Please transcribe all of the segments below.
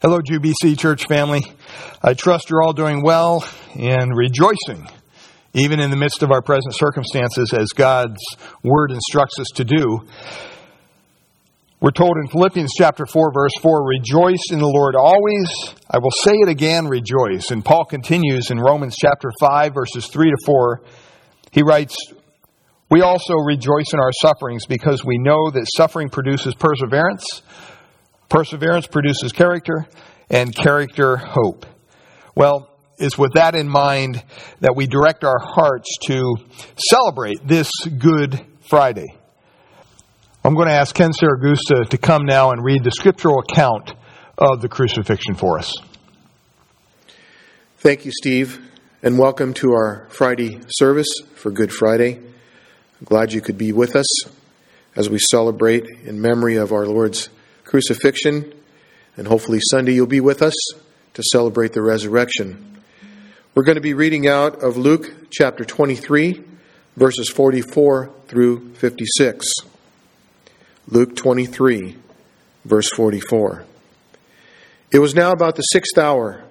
Hello, GBC Church family. I trust you're all doing well and rejoicing, even in the midst of our present circumstances, as God's Word instructs us to do. We're told in Philippians chapter 4, verse 4, rejoice in the Lord always. I will say it again, rejoice. And Paul continues in Romans chapter 5, verses 3 to 4. He writes, We also rejoice in our sufferings because we know that suffering produces perseverance Perseverance produces character, and character, hope. Well, it's with that in mind that we direct our hearts to celebrate this Good Friday. I'm going to ask Ken Saragusa to come now and read the scriptural account of the crucifixion for us. Thank you, Steve, and welcome to our Friday service for Good Friday. I'm glad you could be with us as we celebrate in memory of our Lord's crucifixion, and hopefully Sunday you'll be with us to celebrate the resurrection. We're going to be reading out of Luke chapter 23, verses 44 through 56. Luke 23, verse 44. It was now about the sixth hour,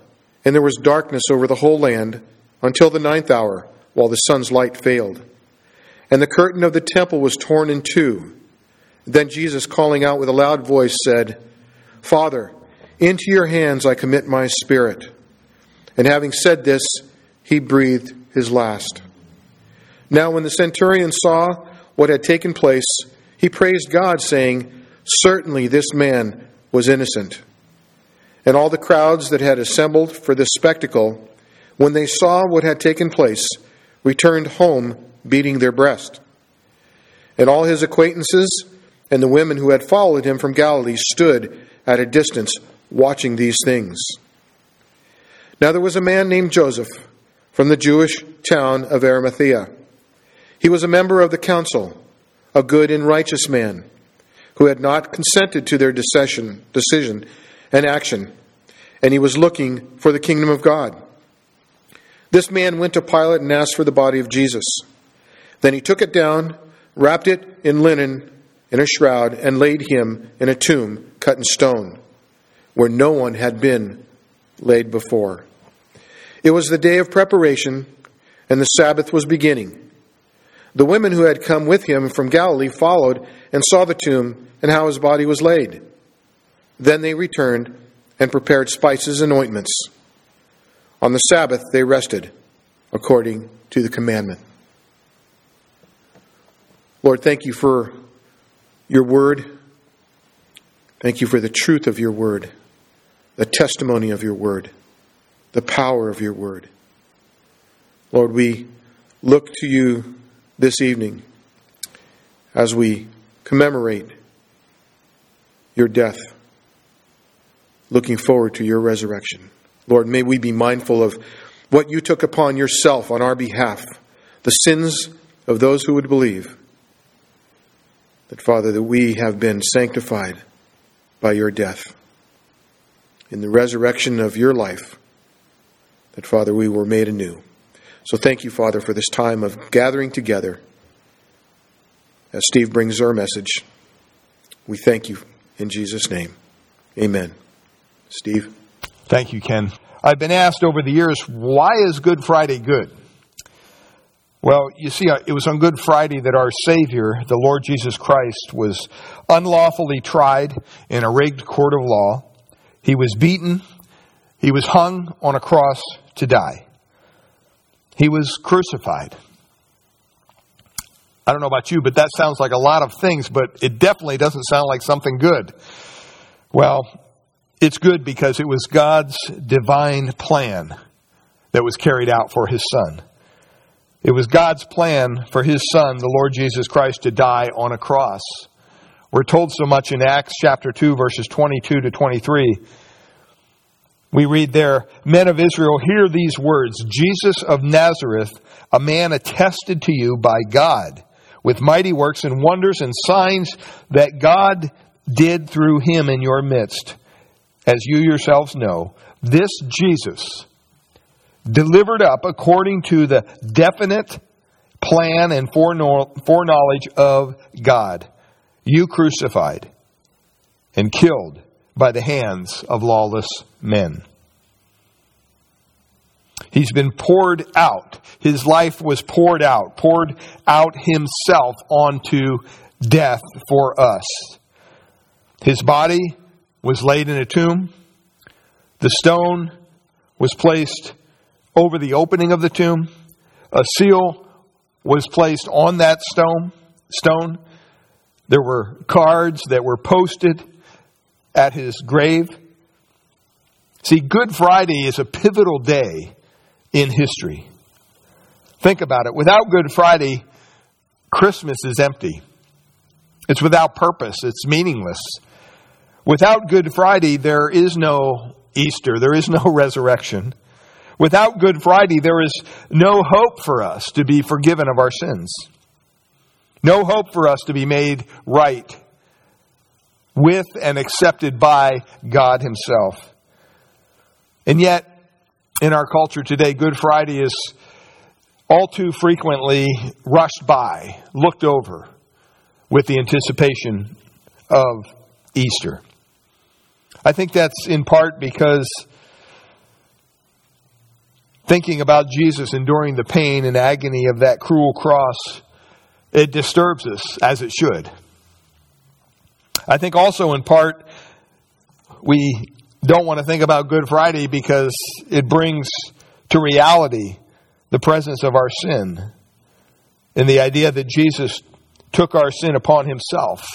and there was darkness over the whole land until the ninth hour, while the sun's light failed. And the curtain of the temple was torn in two then Jesus, calling out with a loud voice, said, Father, into your hands I commit my spirit. And having said this, he breathed his last. Now, when the centurion saw what had taken place, he praised God, saying, Certainly this man was innocent. And all the crowds that had assembled for this spectacle, when they saw what had taken place, returned home beating their breast. And all his acquaintances, and the women who had followed him from Galilee stood at a distance watching these things. Now there was a man named Joseph from the Jewish town of Arimathea. He was a member of the council, a good and righteous man, who had not consented to their decision, decision and action, and he was looking for the kingdom of God. This man went to Pilate and asked for the body of Jesus. Then he took it down, wrapped it in linen, in a shroud and laid him in a tomb cut in stone, where no one had been laid before. It was the day of preparation, and the Sabbath was beginning. The women who had come with him from Galilee followed and saw the tomb and how his body was laid. Then they returned and prepared spices and ointments. On the Sabbath they rested, according to the commandment. Lord, thank you for your word. Thank you for the truth of your word, the testimony of your word, the power of your word. Lord, we look to you this evening as we commemorate your death, looking forward to your resurrection. Lord, may we be mindful of what you took upon yourself on our behalf, the sins of those who would believe that, Father, that we have been sanctified by your death. In the resurrection of your life, that, Father, we were made anew. So thank you, Father, for this time of gathering together. As Steve brings our message, we thank you in Jesus' name. Amen. Steve? Thank you, Ken. I've been asked over the years, why is Good Friday good? Well, you see, uh, it was on Good Friday that our Savior, the Lord Jesus Christ, was unlawfully tried in a rigged court of law. He was beaten. He was hung on a cross to die. He was crucified. I don't know about you, but that sounds like a lot of things, but it definitely doesn't sound like something good. Well, it's good because it was God's divine plan that was carried out for his son. It was God's plan for his son, the Lord Jesus Christ, to die on a cross. We're told so much in Acts chapter 2, verses 22 to 23. We read there, Men of Israel, hear these words Jesus of Nazareth, a man attested to you by God with mighty works and wonders and signs that God did through him in your midst. As you yourselves know, this Jesus delivered up according to the definite plan and foreknowledge of God. You crucified and killed by the hands of lawless men. He's been poured out. His life was poured out, poured out himself onto death for us. His body was laid in a tomb. The stone was placed over the opening of the tomb. A seal was placed on that stone. Stone. There were cards that were posted at his grave. See, Good Friday is a pivotal day in history. Think about it. Without Good Friday, Christmas is empty. It's without purpose. It's meaningless. Without Good Friday, there is no Easter. There is no resurrection. Without Good Friday, there is no hope for us to be forgiven of our sins. No hope for us to be made right with and accepted by God Himself. And yet, in our culture today, Good Friday is all too frequently rushed by, looked over with the anticipation of Easter. I think that's in part because thinking about Jesus enduring the pain and agony of that cruel cross, it disturbs us as it should. I think also in part we don't want to think about Good Friday because it brings to reality the presence of our sin and the idea that Jesus took our sin upon himself.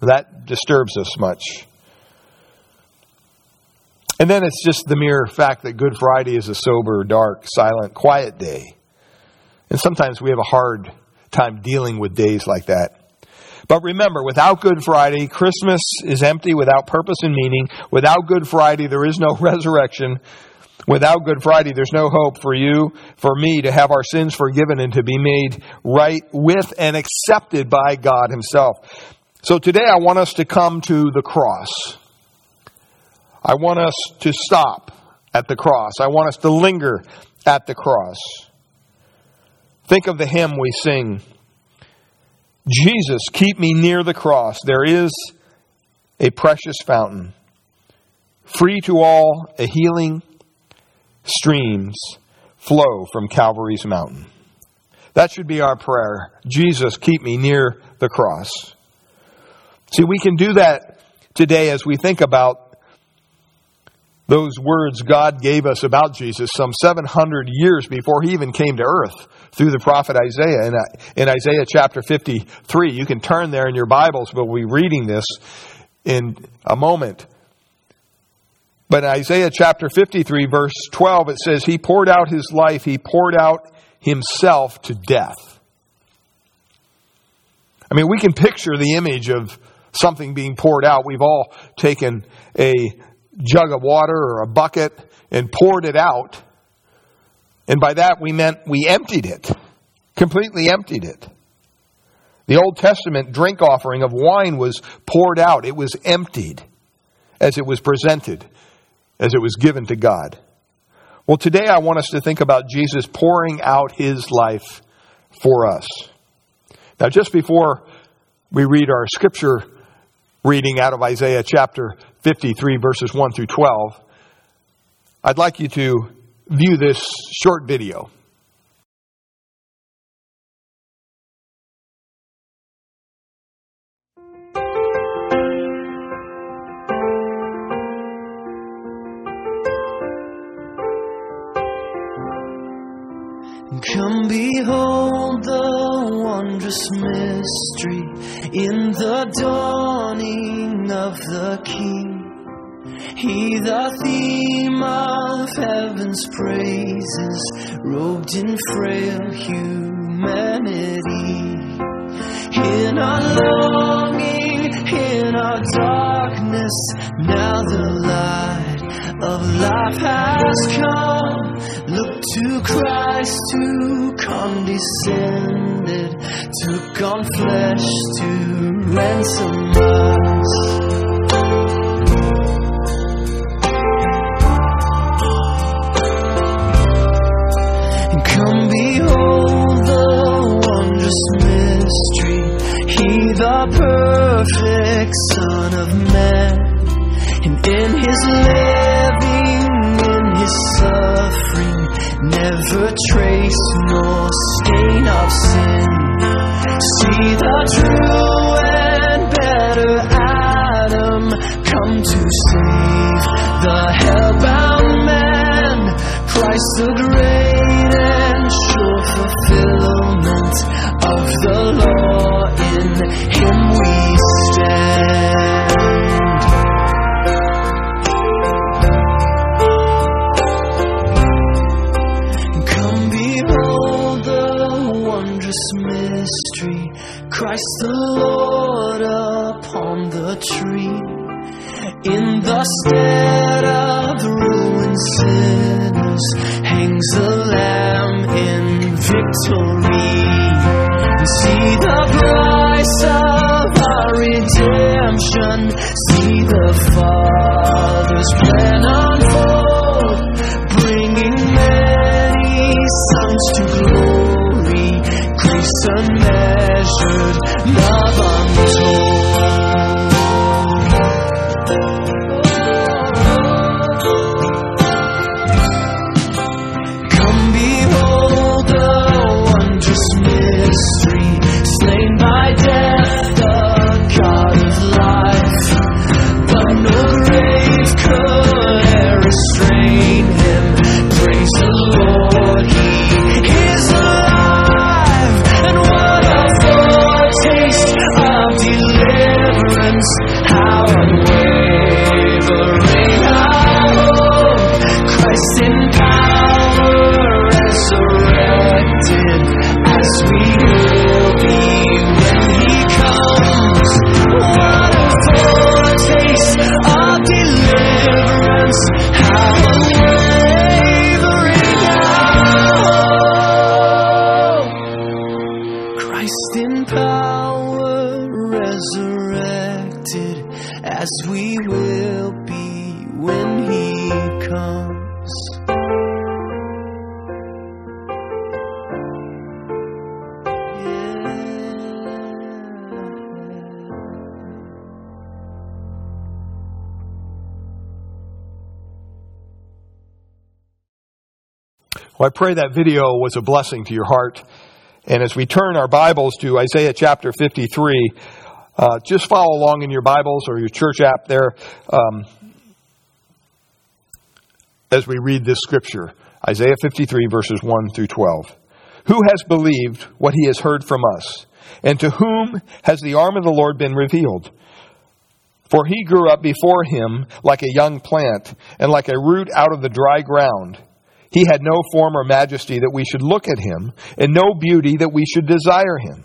That disturbs us much. And then it's just the mere fact that Good Friday is a sober, dark, silent, quiet day. And sometimes we have a hard time dealing with days like that. But remember, without Good Friday, Christmas is empty without purpose and meaning. Without Good Friday, there is no resurrection. Without Good Friday, there's no hope for you, for me, to have our sins forgiven and to be made right with and accepted by God Himself. So today I want us to come to the cross. I want us to stop at the cross. I want us to linger at the cross. Think of the hymn we sing. Jesus, keep me near the cross. There is a precious fountain, free to all, a healing streams flow from Calvary's mountain. That should be our prayer. Jesus, keep me near the cross. See, we can do that today as we think about those words God gave us about Jesus some 700 years before he even came to earth through the prophet Isaiah. In, in Isaiah chapter 53, you can turn there in your Bibles, but we'll be reading this in a moment. But in Isaiah chapter 53, verse 12, it says, He poured out His life, He poured out Himself to death. I mean, we can picture the image of something being poured out. We've all taken a jug of water or a bucket and poured it out. And by that we meant we emptied it, completely emptied it. The Old Testament drink offering of wine was poured out, it was emptied as it was presented, as it was given to God. Well, today I want us to think about Jesus pouring out his life for us. Now, just before we read our scripture reading out of Isaiah chapter 53, verses 1 through 12, I'd like you to view this short video. Come behold the wondrous mystery in the dawning of the King. He, the theme of heaven's praises, robed in frail humanity. In our longing, in our darkness, now the light of life has come. Look to Christ to condescended, took on flesh to ransom us. And come behold the wondrous mystery. He, the perfect Son of Man, was living in his suffering, never trace nor stain of sin. See the true and better Adam come to save the hellbound man. Christ the resurrected, as we will be when he comes. Well, I pray that video was a blessing to your heart. And as we turn our Bibles to Isaiah chapter 53, uh, just follow along in your Bibles or your church app there um, as we read this scripture Isaiah 53, verses 1 through 12. Who has believed what he has heard from us? And to whom has the arm of the Lord been revealed? For he grew up before him like a young plant, and like a root out of the dry ground. He had no form or majesty that we should look at him, and no beauty that we should desire him.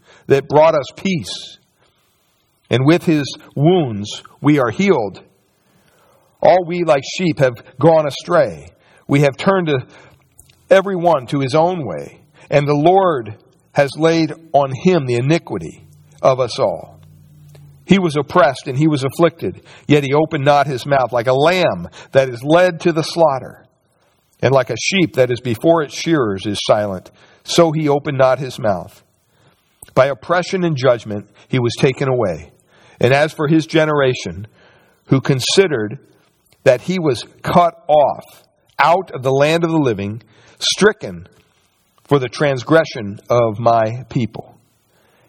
that brought us peace. And with his wounds we are healed. All we like sheep have gone astray. We have turned to every one to his own way, and the Lord has laid on him the iniquity of us all. He was oppressed and he was afflicted, yet he opened not his mouth, like a lamb that is led to the slaughter, and like a sheep that is before its shearers is silent, so he opened not his mouth. By oppression and judgment he was taken away. And as for his generation, who considered that he was cut off out of the land of the living, stricken for the transgression of my people.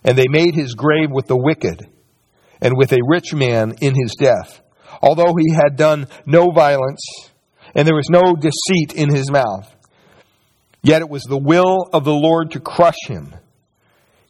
And they made his grave with the wicked and with a rich man in his death, although he had done no violence and there was no deceit in his mouth. Yet it was the will of the Lord to crush him.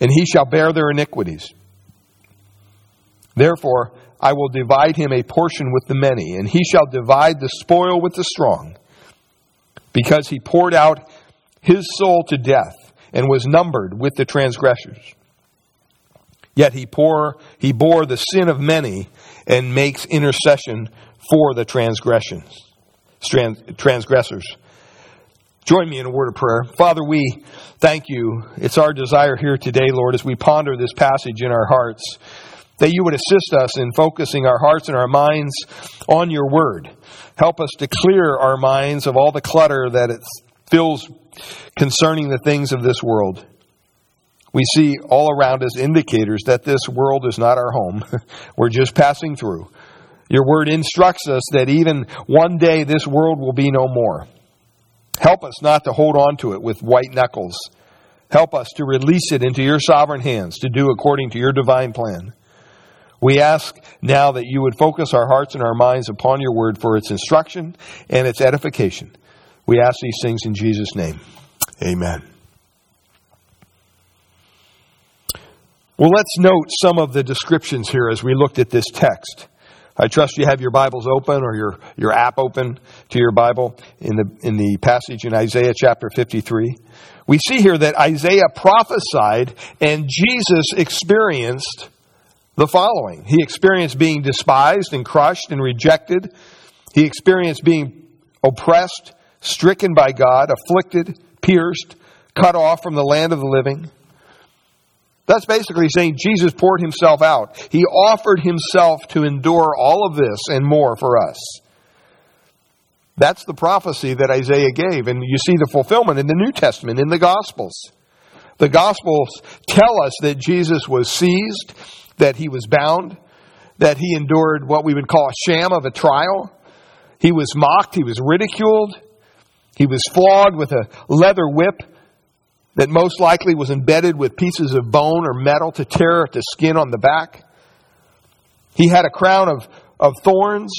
and he shall bear their iniquities. Therefore, I will divide him a portion with the many, and he shall divide the spoil with the strong, because he poured out his soul to death and was numbered with the transgressors. Yet he, he bore the sin of many and makes intercession for the transgressions, transgressors. Join me in a word of prayer. Father, we thank you. It's our desire here today, Lord, as we ponder this passage in our hearts, that you would assist us in focusing our hearts and our minds on your word. Help us to clear our minds of all the clutter that it fills concerning the things of this world. We see all around us indicators that this world is not our home. We're just passing through. Your word instructs us that even one day this world will be no more. Help us not to hold on to it with white knuckles. Help us to release it into your sovereign hands to do according to your divine plan. We ask now that you would focus our hearts and our minds upon your word for its instruction and its edification. We ask these things in Jesus' name. Amen. Well, let's note some of the descriptions here as we looked at this text. I trust you have your Bibles open or your, your app open to your Bible in the, in the passage in Isaiah chapter 53. We see here that Isaiah prophesied and Jesus experienced the following. He experienced being despised and crushed and rejected. He experienced being oppressed, stricken by God, afflicted, pierced, cut off from the land of the living. That's basically saying Jesus poured himself out. He offered himself to endure all of this and more for us. That's the prophecy that Isaiah gave. And you see the fulfillment in the New Testament, in the Gospels. The Gospels tell us that Jesus was seized, that he was bound, that he endured what we would call a sham of a trial. He was mocked, he was ridiculed, he was flogged with a leather whip that most likely was embedded with pieces of bone or metal to tear at the skin on the back. He had a crown of, of thorns.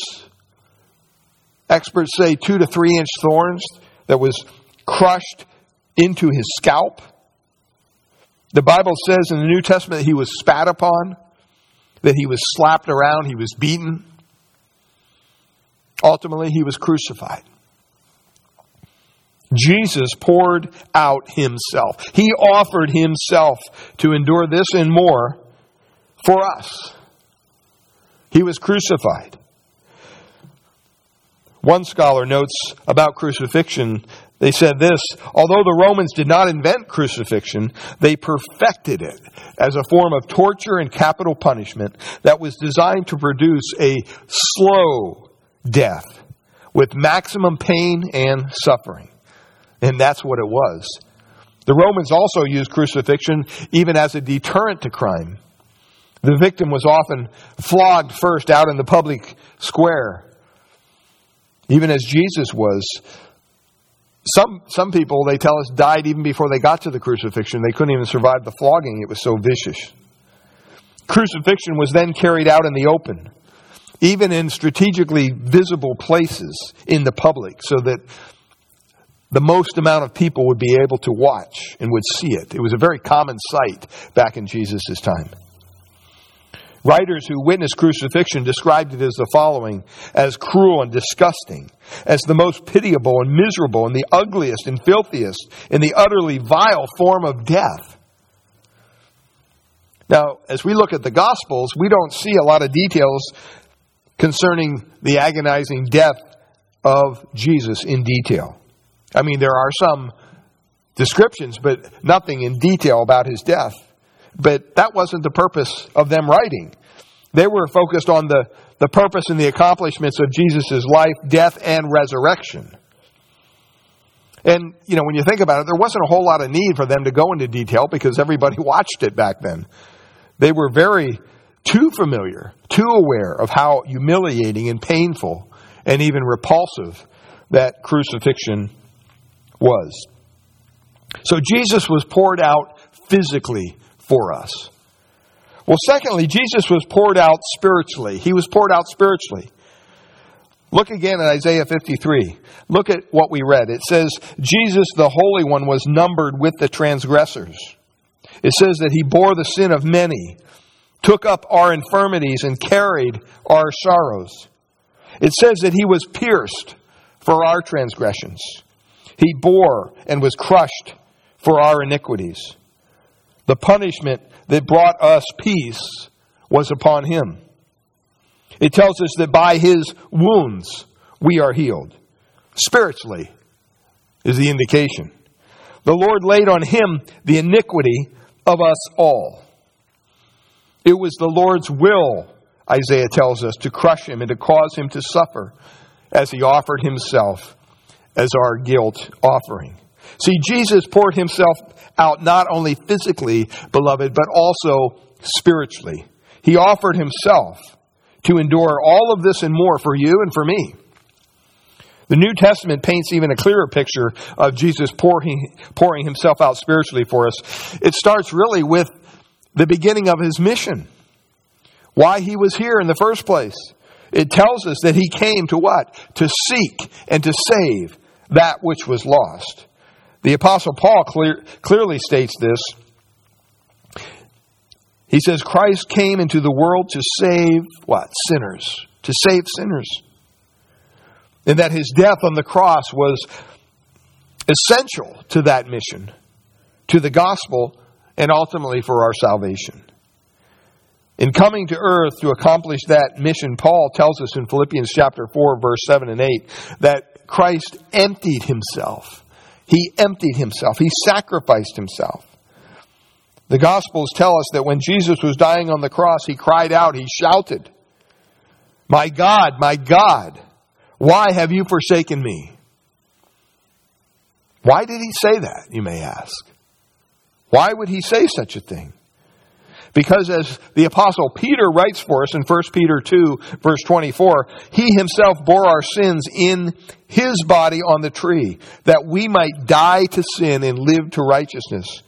Experts say two to three inch thorns that was crushed into his scalp. The Bible says in the New Testament that he was spat upon, that he was slapped around, he was beaten. Ultimately, he was crucified. Jesus poured out himself. He offered himself to endure this and more for us. He was crucified. One scholar notes about crucifixion, they said this although the Romans did not invent crucifixion, they perfected it as a form of torture and capital punishment that was designed to produce a slow death with maximum pain and suffering. And that's what it was. The Romans also used crucifixion even as a deterrent to crime. The victim was often flogged first out in the public square, even as Jesus was. Some, some people, they tell us, died even before they got to the crucifixion. They couldn't even survive the flogging, it was so vicious. Crucifixion was then carried out in the open, even in strategically visible places in the public, so that the most amount of people would be able to watch and would see it. It was a very common sight back in Jesus' time. Writers who witnessed crucifixion described it as the following as cruel and disgusting, as the most pitiable and miserable, and the ugliest and filthiest, and the utterly vile form of death. Now, as we look at the Gospels, we don't see a lot of details concerning the agonizing death of Jesus in detail. I mean, there are some descriptions, but nothing in detail about his death. But that wasn't the purpose of them writing. They were focused on the, the purpose and the accomplishments of Jesus' life, death, and resurrection. And, you know, when you think about it, there wasn't a whole lot of need for them to go into detail because everybody watched it back then. They were very too familiar, too aware of how humiliating and painful and even repulsive that crucifixion was. So Jesus was poured out physically for us. Well, secondly, Jesus was poured out spiritually. He was poured out spiritually. Look again at Isaiah 53. Look at what we read. It says, Jesus, the Holy One, was numbered with the transgressors. It says that he bore the sin of many, took up our infirmities, and carried our sorrows. It says that he was pierced for our transgressions. He bore and was crushed for our iniquities. The punishment that brought us peace was upon him. It tells us that by his wounds we are healed. Spiritually is the indication. The Lord laid on him the iniquity of us all. It was the Lord's will, Isaiah tells us, to crush him and to cause him to suffer as he offered himself as our guilt offering. See, Jesus poured himself out not only physically, beloved, but also spiritually. He offered himself to endure all of this and more for you and for me. The New Testament paints even a clearer picture of Jesus pouring, pouring himself out spiritually for us. It starts really with the beginning of his mission. Why he was here in the first place. It tells us that he came to what? To seek and to save that which was lost. The Apostle Paul clear, clearly states this. He says, Christ came into the world to save what? Sinners. To save sinners. And that his death on the cross was essential to that mission, to the gospel, and ultimately for our salvation. In coming to earth to accomplish that mission, Paul tells us in Philippians chapter 4, verse 7 and 8, that Christ emptied himself. He emptied himself. He sacrificed himself. The Gospels tell us that when Jesus was dying on the cross, he cried out, he shouted, My God, my God, why have you forsaken me? Why did he say that, you may ask? Why would he say such a thing? Because as the apostle Peter writes for us in 1 Peter 2 verse 24, he himself bore our sins in his body on the tree, that we might die to sin and live to righteousness.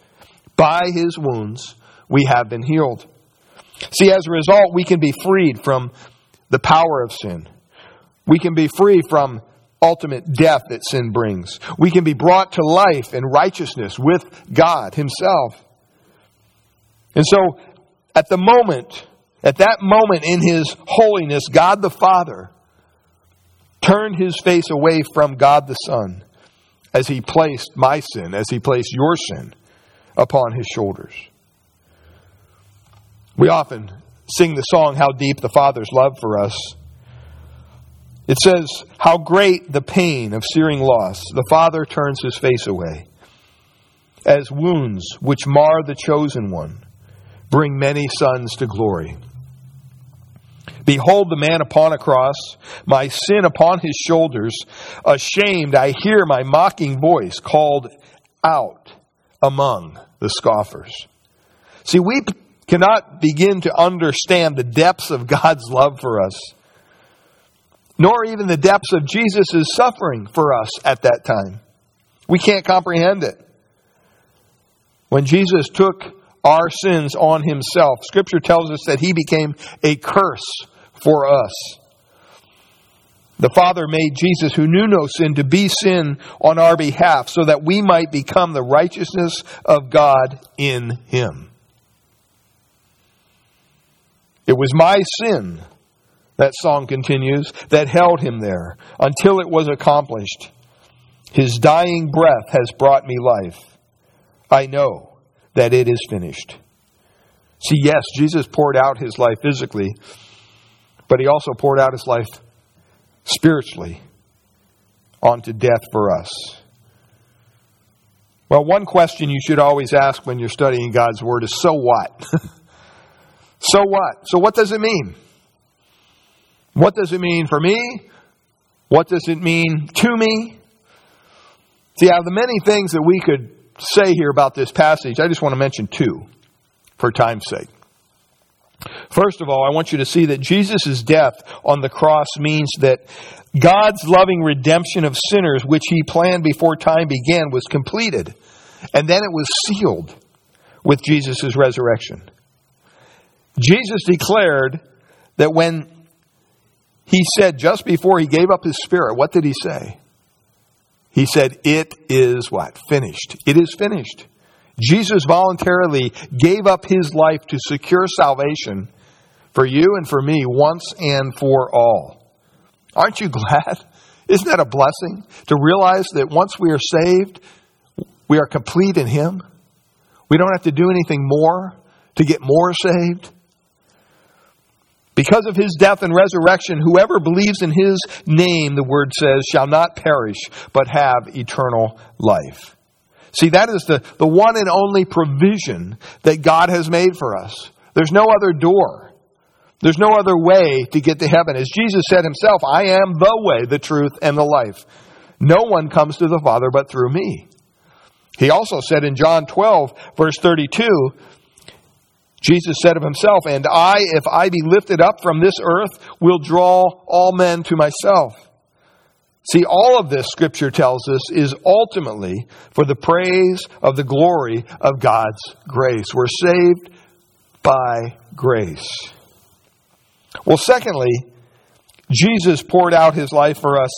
By his wounds we have been healed. See, as a result, we can be freed from the power of sin. We can be free from ultimate death that sin brings. We can be brought to life and righteousness with God Himself. And so, at the moment, at that moment in His holiness, God the Father turned His face away from God the Son as He placed my sin, as He placed your sin upon his shoulders. We often sing the song, How Deep the Father's Love for Us. It says, How great the pain of searing loss, the Father turns his face away. As wounds which mar the chosen one bring many sons to glory. Behold the man upon a cross, my sin upon his shoulders. Ashamed, I hear my mocking voice called out among the scoffers. See, we cannot begin to understand the depths of God's love for us, nor even the depths of Jesus' suffering for us at that time. We can't comprehend it. When Jesus took our sins on himself, Scripture tells us that he became a curse for us. The Father made Jesus, who knew no sin, to be sin on our behalf so that we might become the righteousness of God in Him. It was my sin, that song continues, that held Him there until it was accomplished. His dying breath has brought me life. I know that it is finished. See, yes, Jesus poured out His life physically, but He also poured out His life spiritually onto death for us. Well, one question you should always ask when you're studying God's Word is so what? so what? So, what does it mean? What does it mean for me? What does it mean to me? See, out of the many things that we could say here about this passage, I just want to mention two for time's sake. First of all, I want you to see that Jesus' death on the cross means that God's loving redemption of sinners, which he planned before time began, was completed. And then it was sealed with Jesus' resurrection. Jesus declared that when he said just before he gave up his spirit, what did he say? He said, It is what? Finished. It is finished. Jesus voluntarily gave up his life to secure salvation for you and for me once and for all. Aren't you glad? Isn't that a blessing to realize that once we are saved, we are complete in him? We don't have to do anything more to get more saved. Because of his death and resurrection, whoever believes in his name, the word says, shall not perish, but have eternal life. See, that is the, the one and only provision that God has made for us. There's no other door. There's no other way to get to heaven. As Jesus said himself, I am the way, the truth, and the life. No one comes to the Father but through me. He also said in John 12, verse 32, Jesus said of himself, And I, if I be lifted up from this earth, will draw all men to myself. See, all of this, Scripture tells us, is ultimately for the praise of the glory of God's grace. We're saved by grace. Well, secondly, Jesus poured out his life for us.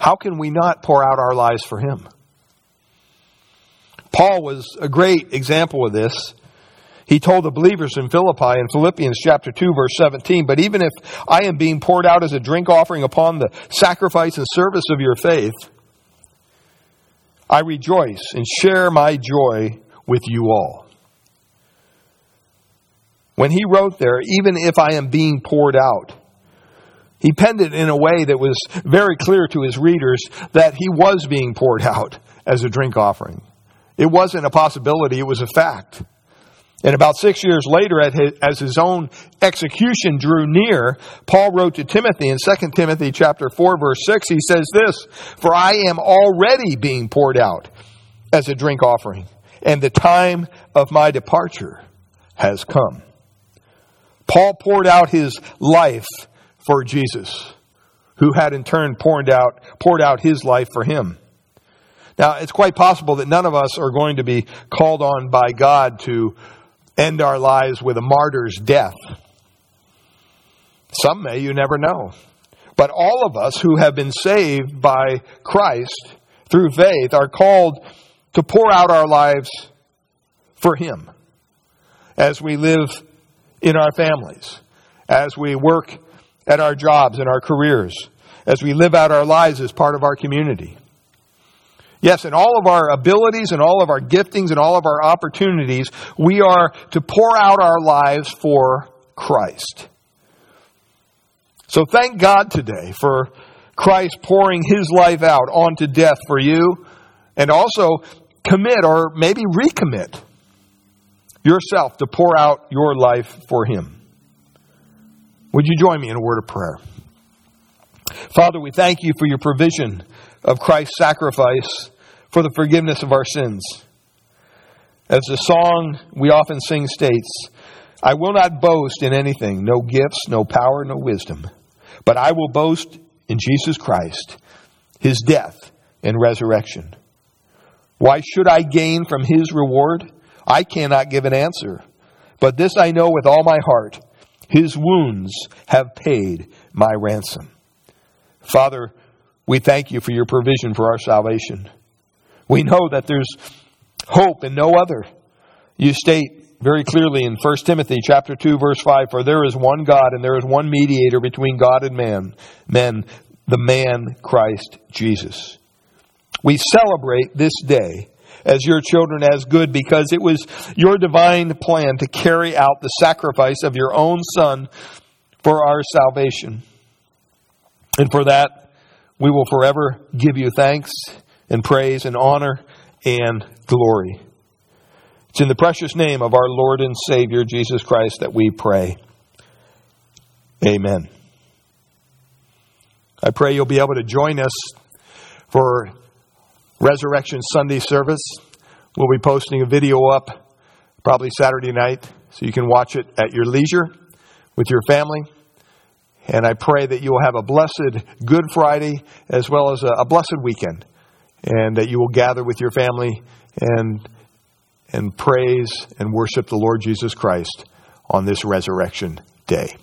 How can we not pour out our lives for him? Paul was a great example of this. He told the believers in Philippi in Philippians chapter 2 verse 17, but even if I am being poured out as a drink offering upon the sacrifice and service of your faith, I rejoice and share my joy with you all. When he wrote there, even if I am being poured out, he penned it in a way that was very clear to his readers that he was being poured out as a drink offering. It wasn't a possibility, it was a fact. And about six years later, as his own execution drew near, Paul wrote to Timothy in 2 Timothy chapter 4 verse 6, he says this, For I am already being poured out as a drink offering, and the time of my departure has come. Paul poured out his life for Jesus, who had in turn poured out, poured out his life for him. Now, it's quite possible that none of us are going to be called on by God to end our lives with a martyr's death. Some may, you never know. But all of us who have been saved by Christ through faith are called to pour out our lives for Him as we live in our families, as we work at our jobs and our careers, as we live out our lives as part of our community. Yes, in all of our abilities and all of our giftings and all of our opportunities, we are to pour out our lives for Christ. So thank God today for Christ pouring his life out onto death for you and also commit or maybe recommit yourself to pour out your life for him. Would you join me in a word of prayer? Father, we thank you for your provision of Christ's sacrifice for the forgiveness of our sins. As the song we often sing states, I will not boast in anything, no gifts, no power, no wisdom, but I will boast in Jesus Christ, his death and resurrection. Why should I gain from his reward? I cannot give an answer. But this I know with all my heart his wounds have paid my ransom. Father, we thank you for your provision for our salvation. We know that there's hope in no other. You state very clearly in 1 Timothy chapter 2 verse 5 for there is one God and there is one mediator between God and man men the man Christ Jesus. We celebrate this day as your children as good because it was your divine plan to carry out the sacrifice of your own son for our salvation. And for that we will forever give you thanks and praise and honor and glory. It's in the precious name of our Lord and Savior Jesus Christ that we pray. Amen. I pray you'll be able to join us for Resurrection Sunday service. We'll be posting a video up probably Saturday night so you can watch it at your leisure with your family. And I pray that you will have a blessed Good Friday as well as a, blessed weekend and that you will gather with your family and and praise and worship the Lord Jesus Christ on this resurrection day.